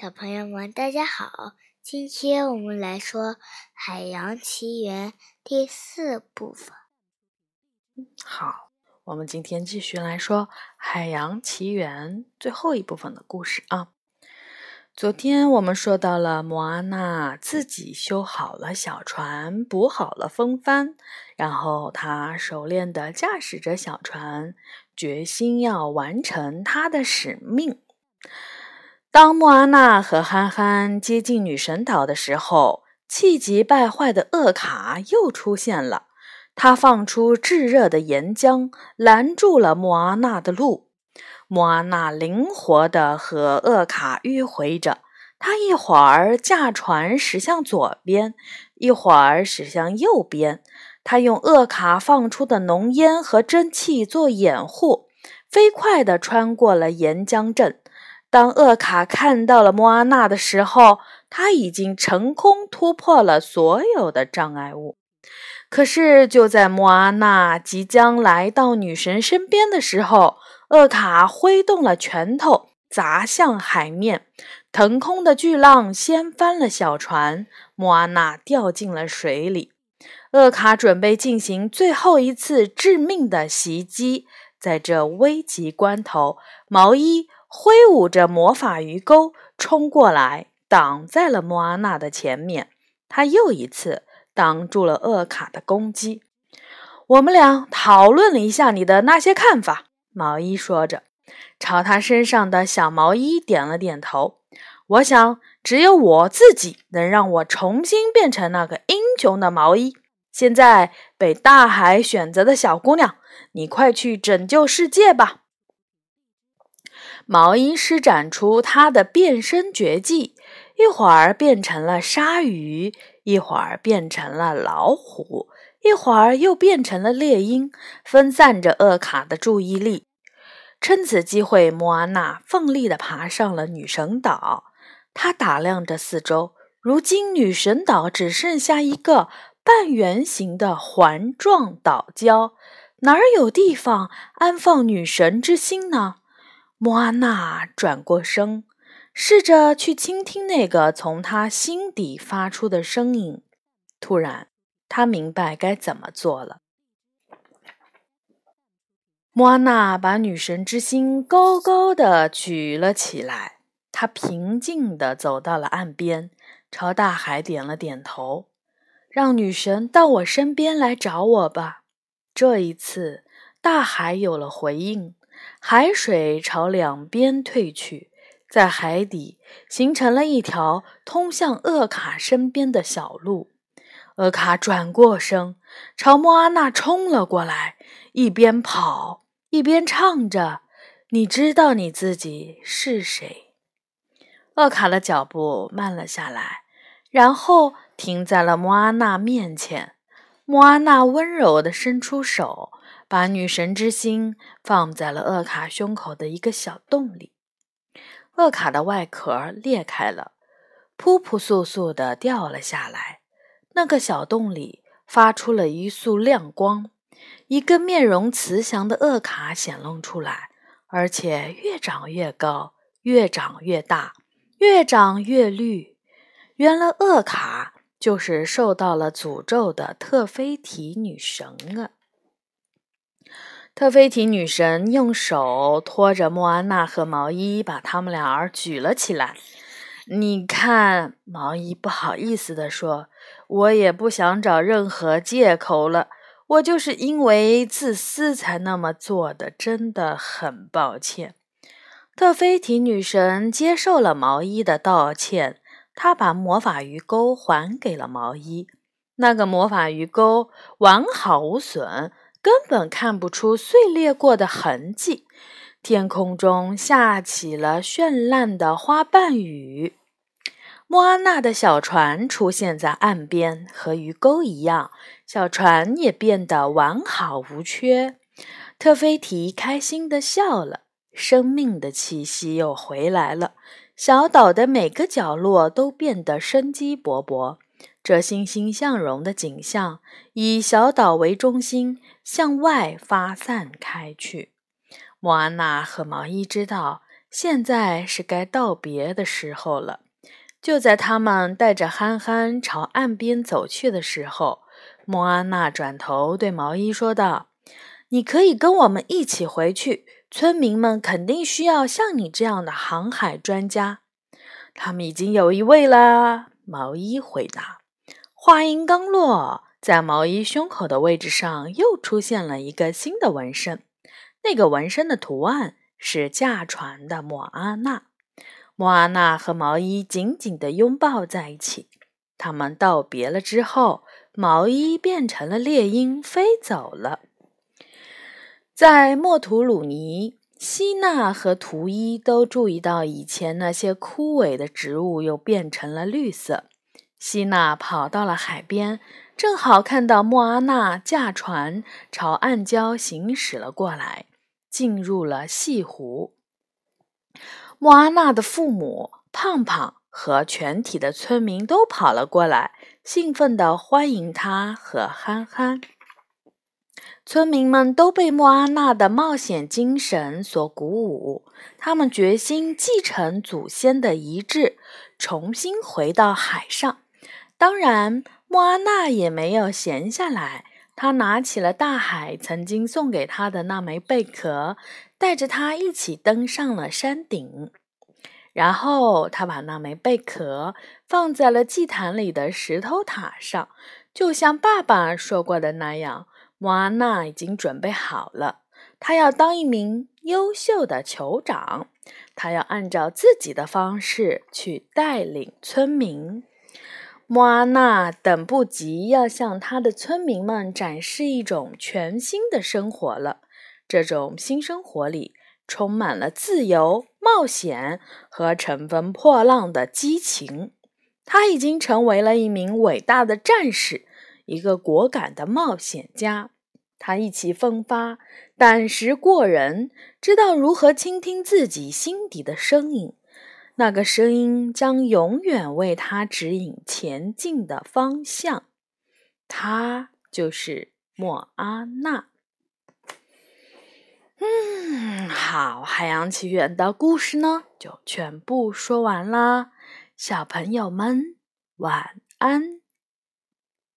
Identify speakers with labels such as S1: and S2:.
S1: 小朋友们，大家好！今天我们来说《海洋奇缘》第四部分。
S2: 好，我们今天继续来说《海洋奇缘》最后一部分的故事啊。昨天我们说到了莫阿娜自己修好了小船，补好了风帆，然后她熟练地驾驶着小船，决心要完成她的使命。当莫阿娜和憨憨接近女神岛的时候，气急败坏的厄卡又出现了。他放出炙热的岩浆，拦住了莫阿娜的路。莫阿娜灵活地和厄卡迂回着，他一会儿驾船驶向左边，一会儿驶向右边。他用厄卡放出的浓烟和蒸汽做掩护，飞快地穿过了岩浆阵。当厄卡看到了莫阿娜的时候，他已经成功突破了所有的障碍物。可是，就在莫阿娜即将来到女神身边的时候，厄卡挥动了拳头，砸向海面，腾空的巨浪掀翻了小船，莫阿娜掉进了水里。厄卡准备进行最后一次致命的袭击，在这危急关头，毛衣挥舞着魔法鱼钩冲过来，挡在了莫阿娜的前面。他又一次挡住了厄卡的攻击。我们俩讨论了一下你的那些看法。毛衣说着，朝他身上的小毛衣点了点头。我想，只有我自己能让我重新变成那个英雄的毛衣。现在被大海选择的小姑娘，你快去拯救世界吧！毛衣施展出他的变身绝技，一会儿变成了鲨鱼，一会儿变成了老虎。一会儿又变成了猎鹰，分散着厄卡的注意力。趁此机会，莫阿娜奋力地爬上了女神岛。她打量着四周，如今女神岛只剩下一个半圆形的环状岛礁，哪儿有地方安放女神之心呢？莫阿娜转过身，试着去倾听那个从她心底发出的声音。突然，她明白该怎么做了。莫阿娜把女神之心高高的举了起来，她平静地走到了岸边，朝大海点了点头，让女神到我身边来找我吧。这一次，大海有了回应，海水朝两边退去，在海底形成了一条通向厄卡身边的小路。厄卡转过身，朝莫阿娜冲了过来，一边跑一边唱着：“你知道你自己是谁？”厄卡的脚步慢了下来，然后停在了莫阿娜面前。莫阿娜温柔地伸出手，把女神之心放在了厄卡胸口的一个小洞里。厄卡的外壳裂开了，扑扑簌簌地掉了下来。那个小洞里发出了一束亮光，一个面容慈祥的厄卡显露出来，而且越长越高，越长越大，越长越绿。原来厄卡就是受到了诅咒的特菲提女神啊！特菲提女神用手托着莫安娜和毛衣，把他们俩儿举了起来。你看，毛衣不好意思地说：“我也不想找任何借口了，我就是因为自私才那么做的，真的很抱歉。”特菲提女神接受了毛衣的道歉，她把魔法鱼钩还给了毛衣。那个魔法鱼钩完好无损，根本看不出碎裂过的痕迹。天空中下起了绚烂的花瓣雨，莫阿娜的小船出现在岸边，和鱼钩一样，小船也变得完好无缺。特菲提开心地笑了，生命的气息又回来了，小岛的每个角落都变得生机勃勃。这欣欣向荣的景象以小岛为中心向外发散开去。莫安娜和毛衣知道，现在是该道别的时候了。就在他们带着憨憨朝岸边走去的时候，莫安娜转头对毛衣说道：“你可以跟我们一起回去。村民们肯定需要像你这样的航海专家。”他们已经有一位啦。毛衣回答。话音刚落，在毛衣胸口的位置上又出现了一个新的纹身。那个纹身的图案是驾船的莫阿娜。莫阿娜和毛衣紧紧地拥抱在一起。他们道别了之后，毛衣变成了猎鹰飞走了。在莫图鲁尼，希娜和图伊都注意到，以前那些枯萎的植物又变成了绿色。希娜跑到了海边，正好看到莫阿娜驾船朝暗礁行驶了过来，进入了西湖。莫阿娜的父母胖胖和全体的村民都跑了过来，兴奋地欢迎他和憨憨。村民们都被莫阿娜的冒险精神所鼓舞，他们决心继承祖先的遗志，重新回到海上。当然，莫阿娜也没有闲下来，她拿起了大海曾经送给她的那枚贝壳。带着他一起登上了山顶，然后他把那枚贝壳放在了祭坛里的石头塔上，就像爸爸说过的那样。莫阿娜已经准备好了，她要当一名优秀的酋长，她要按照自己的方式去带领村民。莫阿娜等不及要向他的村民们展示一种全新的生活了。这种新生活里充满了自由、冒险和乘风破浪的激情。他已经成为了一名伟大的战士，一个果敢的冒险家。他意气风发，胆识过人，知道如何倾听自己心底的声音。那个声音将永远为他指引前进的方向。他就是莫阿娜。嗯，好，海洋奇缘的故事呢，就全部说完啦。小朋友们，晚安。